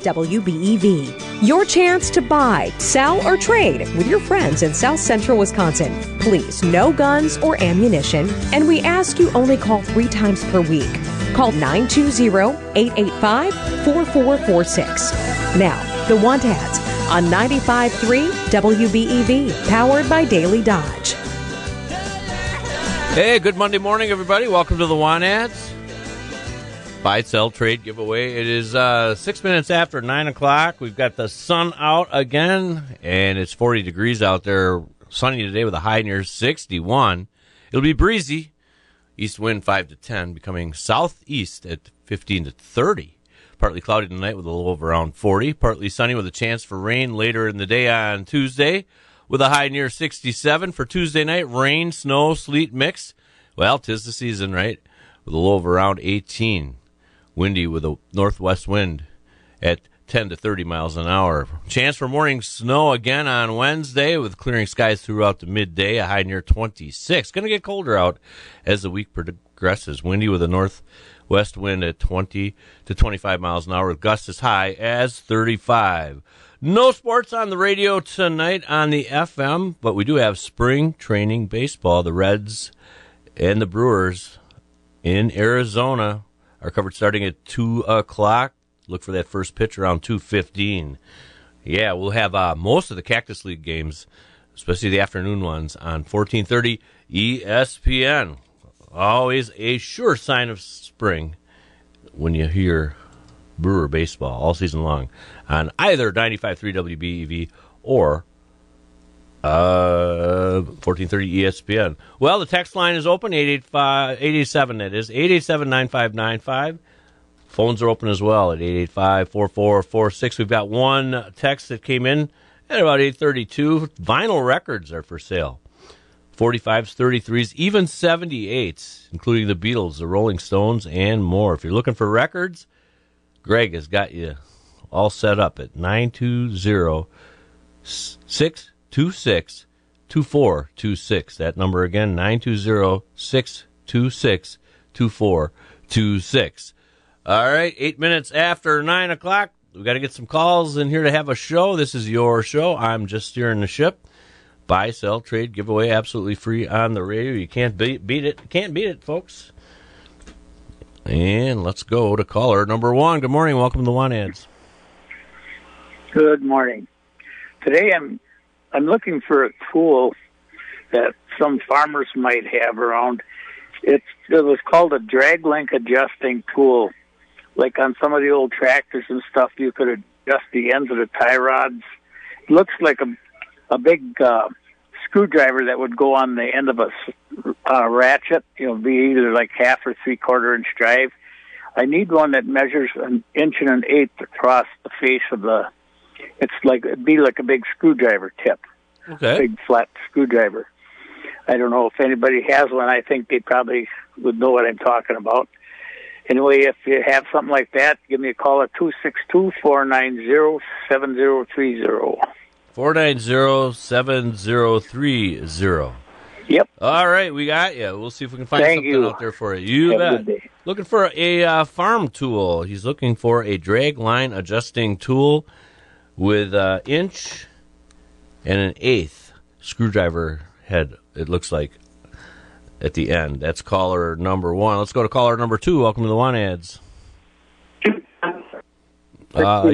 WBEV. Your chance to buy, sell, or trade with your friends in South Central Wisconsin. Please, no guns or ammunition, and we ask you only call three times per week. Call 920-885-4446. Now, the want ads on 95.3 WBEV, powered by Daily Dodge. Hey, good Monday morning, everybody. Welcome to the Want Ads. Buy, sell, trade giveaway. It is uh, six minutes after nine o'clock. We've got the sun out again, and it's 40 degrees out there. Sunny today with a high near 61. It'll be breezy. East wind 5 to 10, becoming southeast at 15 to 30. Partly cloudy tonight with a low of around 40. Partly sunny with a chance for rain later in the day on Tuesday with a high near 67 for Tuesday night. Rain, snow, sleet mix. Well, tis the season, right? With a low of around 18. Windy with a northwest wind at 10 to 30 miles an hour. Chance for morning snow again on Wednesday with clearing skies throughout the midday, a high near 26. Going to get colder out as the week progresses. Windy with a northwest wind at 20 to 25 miles an hour with gusts as high as 35. No sports on the radio tonight on the FM, but we do have spring training baseball. The Reds and the Brewers in Arizona are covered starting at 2 o'clock. Look for that first pitch around 2.15. Yeah, we'll have uh, most of the Cactus League games, especially the afternoon ones, on 1430 ESPN. Always a sure sign of spring when you hear Brewer baseball all season long on either 95.3 WBEV or uh, 1430 ESPN. Well, the text line is open, 885, 887 that is, 887-9595. Phones are open as well at 885-4446. We've got one text that came in at about 832. Vinyl records are for sale. 45s, 33s, even 78s, including the Beatles, the Rolling Stones, and more. If you're looking for records, Greg has got you all set up at 920 626 2426. That number again, 920 626 2426. All right, eight minutes after nine o'clock. We got to get some calls in here to have a show. This is your show. I'm just steering the ship. Buy, sell, trade, giveaway, absolutely free on the radio. You can't beat, beat it. Can't beat it, folks. And let's go to caller number one. Good morning. Welcome to the Want Ads. Good morning. Today I'm I'm looking for a tool that some farmers might have around. It's it was called a drag link adjusting tool. Like on some of the old tractors and stuff, you could adjust the ends of the tie rods. It looks like a a big uh, screwdriver that would go on the end of a uh, ratchet. Know, be either like half or three quarter inch drive. I need one that measures an inch and an eighth across the face of the. It's like it'd be like a big screwdriver tip. Okay. Big flat screwdriver. I don't know if anybody has one. I think they probably would know what I'm talking about. Anyway, if you have something like that, give me a call at two six two four nine zero seven zero three zero. 490-7030. Yep. All right, we got you. We'll see if we can find Thank something you. out there for you. You Have bet. Looking for a uh, farm tool. He's looking for a drag line adjusting tool with uh, inch and an eighth screwdriver head. It looks like at the end. That's caller number one. Let's go to caller number two. Welcome to the want ads. Uh,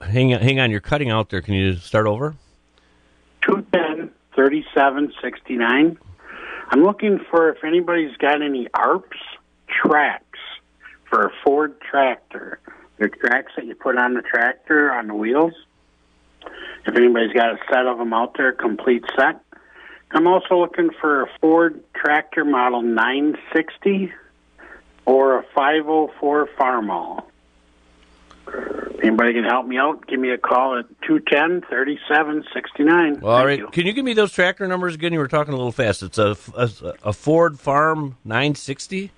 hang on, hang on. You're cutting out there. Can you start over? two ten, thirty-seven, sixty-nine. I'm looking for if anybody's got any ARPS tracks for a Ford tractor. They're tracks that you put on the tractor on the wheels. If anybody's got a set of them out there, complete set. I'm also looking for a Ford tractor model 960 or a 504 Farmall. Anybody can help me out? Give me a call at 210 3769. Well, all right. Can you give me those tractor numbers again? You were talking a little fast. It's a, a, a Ford Farm 960.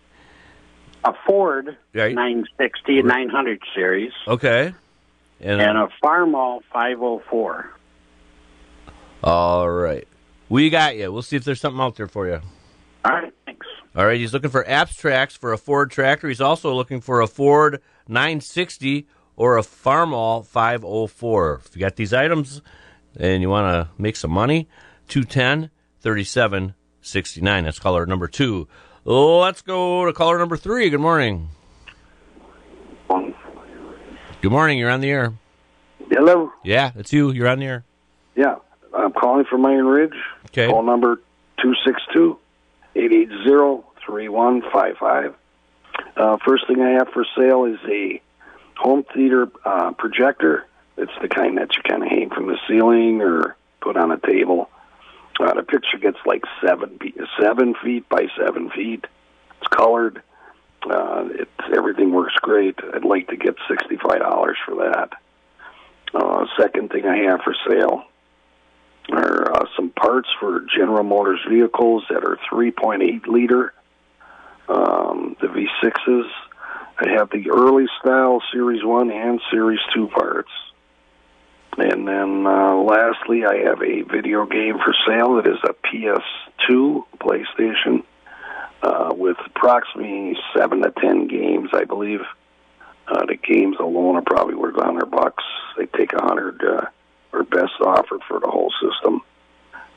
A Ford Right. 960 900 series Okay. And, and a Farmall 504. all right. We got you. We'll see if there's something out there for you. All right, thanks. All right. He's looking for ARPS tracks for a Ford tractor. He's also looking for a Ford 960 or a Farmall 504. If you got these items and you want to make some money, 210 37 69. That's caller number two. Let's go to caller number three. Good morning. Good morning. You're on the air. Hello. Yeah, it's you. You're on the air. Yeah, I'm calling from Iron Ridge. Okay. Call number two six two eight eight zero three one five five. Uh, first thing I have for sale is a home theater uh, projector. It's the kind that you kind of hang from the ceiling or put on a table. Uh, the picture gets like seven feet, seven feet by seven feet. It's colored. Uh, it's everything works great. I'd like to get sixty five dollars for that. Uh, second thing I have for sale are uh, some parts for General Motors vehicles that are 3.8 liter. Um, the V6s. I have the early style Series 1 and Series 2 parts. And then uh, lastly, I have a video game for sale that is a PS2 PlayStation uh, with approximately 7 to 10 games, I believe. Uh, the games alone are probably worth hundred bucks. They take hundred uh, or best offer for the whole system,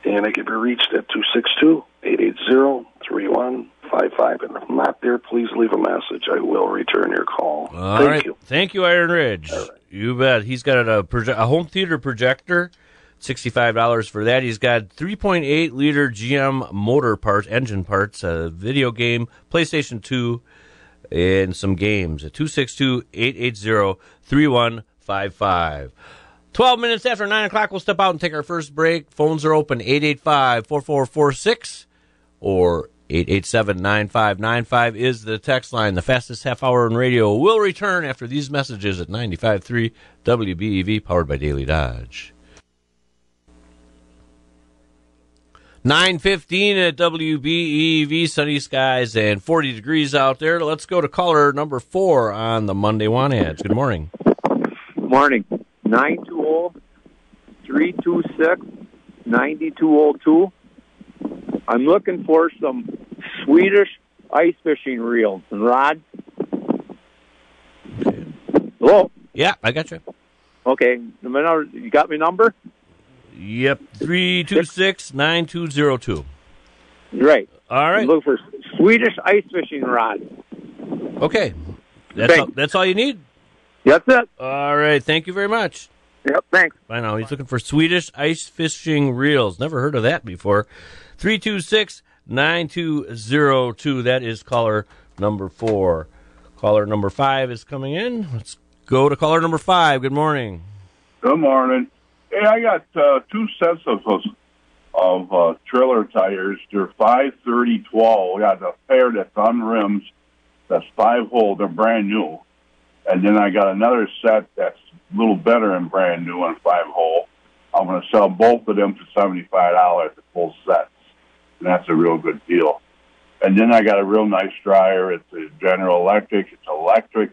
and it can be reached at two six two eight eight zero three one five five. And if I'm not there, please leave a message. I will return your call. All Thank right. you. Thank you, Iron Ridge. You bet. He's got a, proje- a home theater projector, sixty-five dollars for that. He's got three point eight liter GM motor parts, engine parts, a video game, PlayStation Two, and some games at 262-880-3155. 12 minutes after 9 o'clock, we'll step out and take our first break. Phones are open 885-4446 or 887-9595 is the text line. The fastest half hour in radio will return after these messages at 95.3 WBEV, powered by Daily Dodge. 915 at WBEV, sunny skies and 40 degrees out there. Let's go to caller number four on the Monday Want Ads. Good morning. Morning. 920 326 9202. I'm looking for some Swedish ice fishing reels and rods. Hello? Yeah, I got you. Okay. You got my number? Yep, 326-9202. Right. All right. I'm looking for Swedish ice fishing rods. Okay. That's all, that's all you need? That's it. All right. Thank you very much. Yep. Thanks. Bye now. He's looking for Swedish ice fishing reels. Never heard of that before. 326 9202. That is caller number four. Caller number five is coming in. Let's go to caller number five. Good morning. Good morning. Hey, I got uh, two sets of those of uh, trailer tires. They're five thirty twelve. I got a pair that's on rims. That's five hole. They're brand new. And then I got another set that's a little better and brand new on five hole. I'm going to sell both of them for seventy five dollars the full sets, and that's a real good deal. And then I got a real nice dryer. It's a General Electric. It's electric.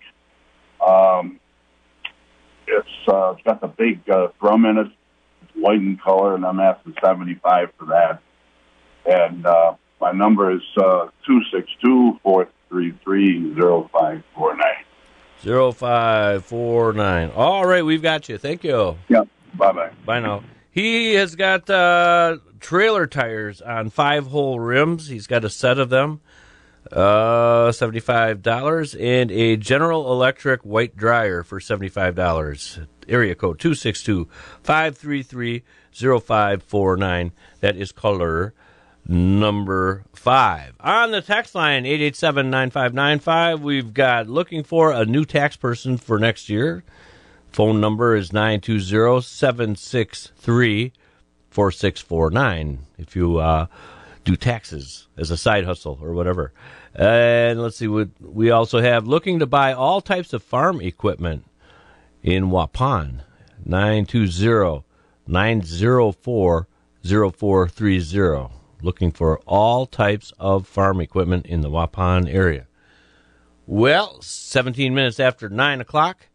Um, it's uh, it's got the big uh, drum in it. It's white in color, and I'm asking seventy five for that. And uh, my number is uh, two six two four three three zero five four nine. 0549. All right. We've got you. Thank you. Yeah. Bye bye. Bye now. He has got uh, trailer tires on five hole rims. He's got a set of them, uh, seventy-five dollars, and a General Electric white dryer for seventy-five dollars. Area code 262-533-0549. That is color number five. On the text line, 887-9595, we've got looking for a new tax person for next year. Phone number is 920-763-4649 if you uh, do taxes as a side hustle or whatever. And let's see, what we also have looking to buy all types of farm equipment in Waupun, 920-904-0430. Looking for all types of farm equipment in the Waupun area. Well, 17 minutes after 9 o'clock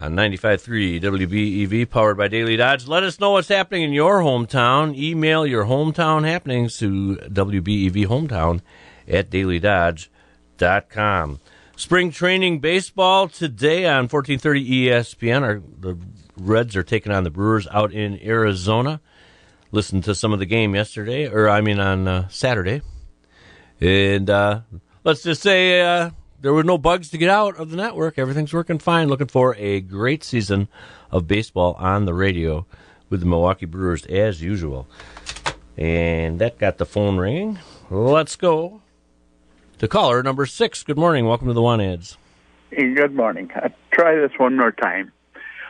on 95.3 WBEV, powered by Daily Dodge. Let us know what's happening in your hometown. Email your hometown happenings to WBEV Hometown at dailydodge.com. Spring training baseball today on 1430 ESPN. Our, the Reds are taking on the Brewers out in Arizona. Listened to some of the game yesterday, or I mean on uh, Saturday. And uh, let's just say uh, there were no bugs to get out of the network. Everything's working fine. Looking for a great season of baseball on the radio with the Milwaukee Brewers as usual. And that got the phone ringing. Let's go to caller number six. Good morning. Welcome to the Want Ads. Hey, good morning. Uh, try this one more time.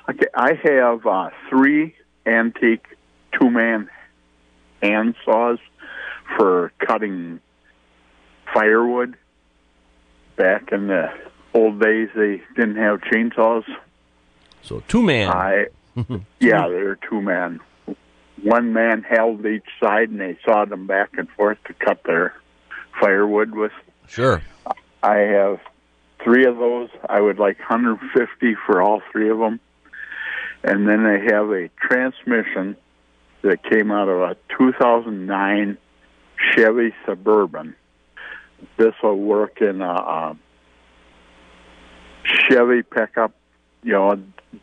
Okay, I have uh, three antique two-man hand saws for cutting firewood. Back in the old days, they didn't have chainsaws. So two man. I, yeah, they're two man. One man held each side, and they sawed them back and forth to cut their firewood with. Sure. I have three of those. I would like 150 for all three of them. And then I have a transmission that came out of a 2009 Chevy Suburban. This will work in a, a Chevy pickup, you know,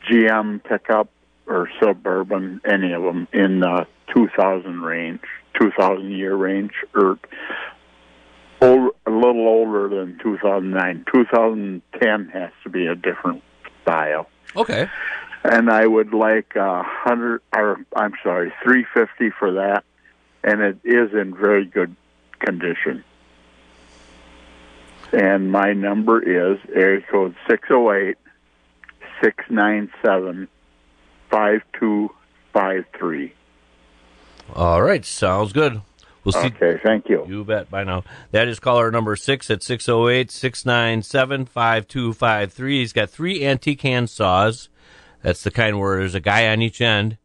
GM pickup or Suburban, any of them in the 2000 range, 2000 year range, or old, a little older than 2009. 2010 has to be a different style. Okay. And I would like a hundred, or I'm sorry, 350 for that, and it is in very good condition. And my number is area code 608 697 5253. All right. Sounds good. We'll see. Okay, thank you. You bet. Bye now. That is caller number six at 608 697 5253. He's got three antique hand saws. That's the kind where there's a guy on each end.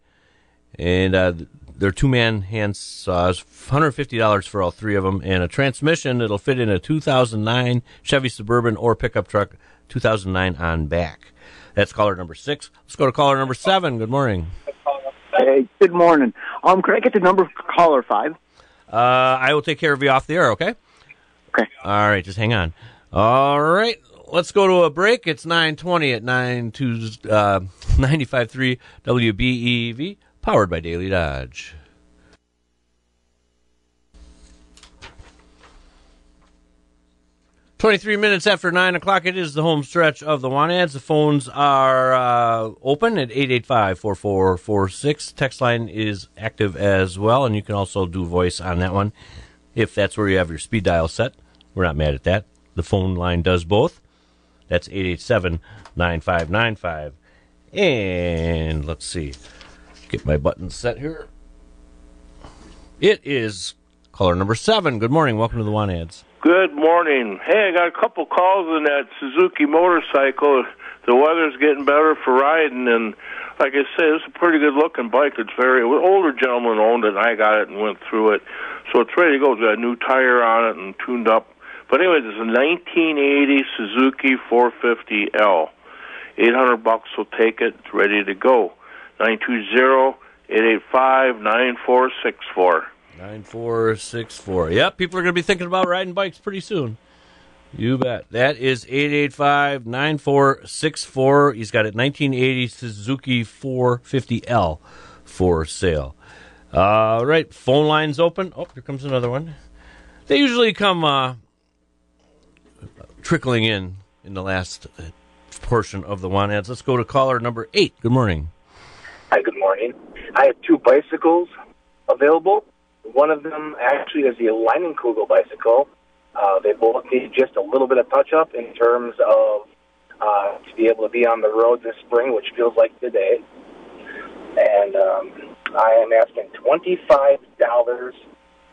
And uh, they're two man hand saws, $150 for all three of them. And a transmission that'll fit in a 2009 Chevy Suburban or pickup truck, 2009 on back. That's caller number six. Let's go to caller number seven. Good morning. Hey, good morning. Um, could I get the number for caller five? Uh, I will take care of you off the air, okay? Okay. All right, just hang on. All right, let's go to a break. It's 920 at 92, uh, 95.3 WBEV, powered by Daily Dodge. Twenty-three minutes after nine o'clock, it is the home stretch of the want ads. The phones are uh, open at 885-4446. Text line is active as well, and you can also do voice on that one if that's where you have your speed dial set. We're not mad at that. The phone line does both. That's 887-9595. And let's see. Get my buttons set here. It is caller number seven. Good morning. Welcome to the want ads. Good morning. Hey, I got a couple calls on that Suzuki motorcycle. The weather's getting better for riding, and like I say, it's a pretty good looking bike. It's very an older gentleman owned it, and I got it and went through it, so it's ready to go. It's got a new tire on it and tuned up. But anyways, it's a 1980 Suzuki 450L. 800 bucks will take it. It's ready to go. 920 885 9464. 9464. Yep, people are going to be thinking about riding bikes pretty soon. You bet. That is 885 9464. He's got a 1980 Suzuki 450L for sale. All right, phone lines open. Oh, here comes another one. They usually come uh, trickling in in the last uh, portion of the want ads. Let's go to caller number eight. Good morning. Hi, good morning. I have two bicycles available. One of them actually is the Leinenkugel bicycle. Uh, they both need just a little bit of touch up in terms of uh, to be able to be on the road this spring, which feels like today. And um, I am asking twenty-five dollars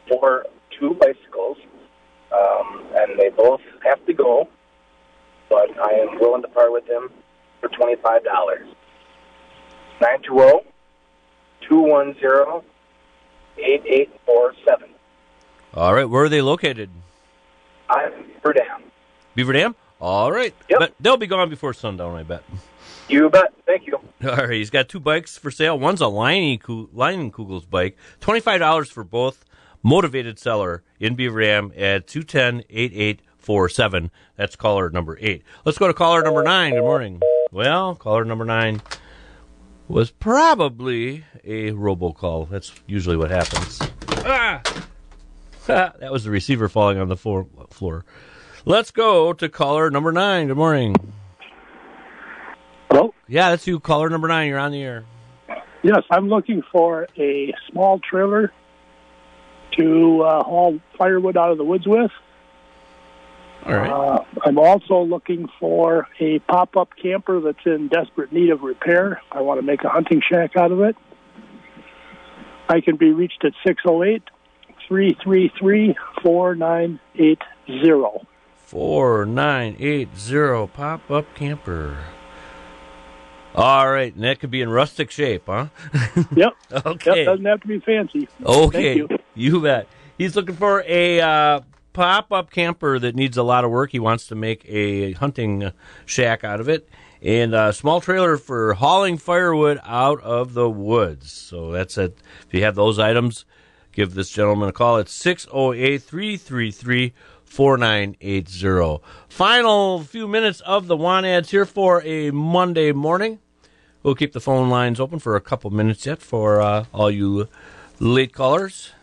for two bicycles, um, and they both have to go. But I am willing to part with them for twenty-five dollars. Nine two zero two one zero. 8847. All right, where are they located? I'm Beaver Dam. Beaver Dam? All right. Yep. But they'll be gone before sundown, I bet. You bet. Thank you. All right, he's got two bikes for sale. One's a Kugel's bike, $25 for both. Motivated seller in Beaver Dam at 847. That's caller number eight. Let's go to caller number nine. Good morning. Well, caller number nine was probably a robocall. That's usually what happens. Ah! that was the receiver falling on the floor. floor. Let's go to caller number nine. Good morning. Hello? Yeah, that's you, caller number nine. You're on the air. Yes, I'm looking for a small trailer to uh, haul firewood out of the woods with. All right. Uh, I'm also looking for a pop up camper that's in desperate need of repair. I want to make a hunting shack out of it. I can be reached at 608 333 4980. 4980 pop up camper. All right, and that could be in rustic shape, huh? Yep. okay. Yep, doesn't have to be fancy. Okay, Thank you. bet. He's looking for a uh, pop-up camper that needs a lot of work. He wants to make a hunting shack out of it, and a small trailer for hauling firewood out of the woods. So that's it. If you have those items, give this gentleman a call. It's 608 333 4980. Final few minutes of the want ads here for a Monday morning. We'll keep the phone lines open for a couple minutes yet for uh, all you late callers.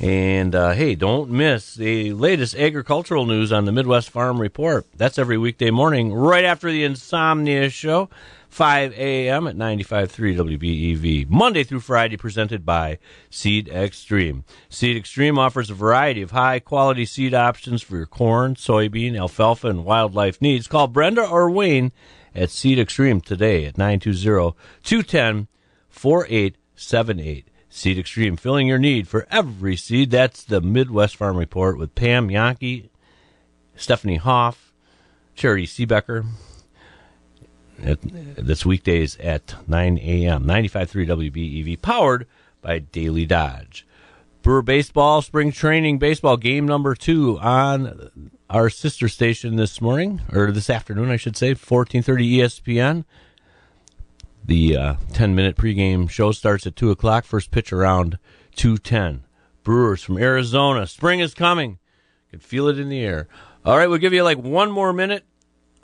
And uh, hey, don't miss the latest agricultural news on the Midwest Farm Report. That's every weekday morning, right after the Insomnia Show, 5 a.m. at 95.3 WBEV. Monday through Friday, presented by Seed Extreme. Seed Extreme offers a variety of high quality seed options for your corn, soybean, alfalfa, and wildlife needs. Call Brenda or Wayne at Seed Extreme today at 920 210 4878. Seed Extreme, filling your need for every seed. That's the Midwest Farm Report with Pam Jahnke, Stephanie Hoff, Charity Seebecker. This weekdays at 9 a.m. 95.3 WBEV, powered by Daily Dodge. Brewer Baseball, Spring Training Baseball, game number two on our sister station this morning, or this afternoon, I should say, 1430 ESPN. The uh, 10 minute pregame show starts at 2 o'clock. First pitch around 210. Brewers from Arizona. Spring is coming. You can feel it in the air. All right, we'll give you like one more minute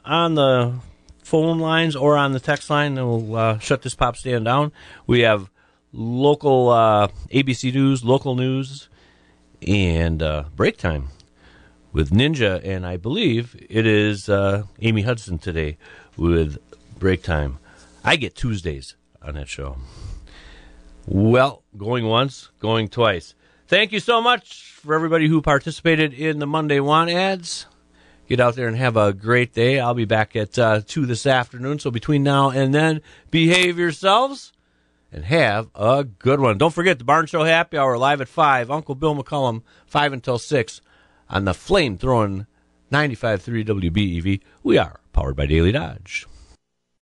on the phone lines or on the text line, and we'll uh, shut this pop stand down. We have local uh, ABC News, local news, and uh, break time with Ninja, and I believe it is uh, Amy Hudson today with break time. I get Tuesdays on that show. Well, going once, going twice. Thank you so much for everybody who participated in the Monday Want ads. Get out there and have a great day. I'll be back at uh, 2 this afternoon. So between now and then, behave yourselves and have a good one. Don't forget the Barn Show Happy Hour live at 5. Uncle Bill McCullum, 5 until 6 on the flame throwing 95.3 WBEV. We are powered by Daily Dodge.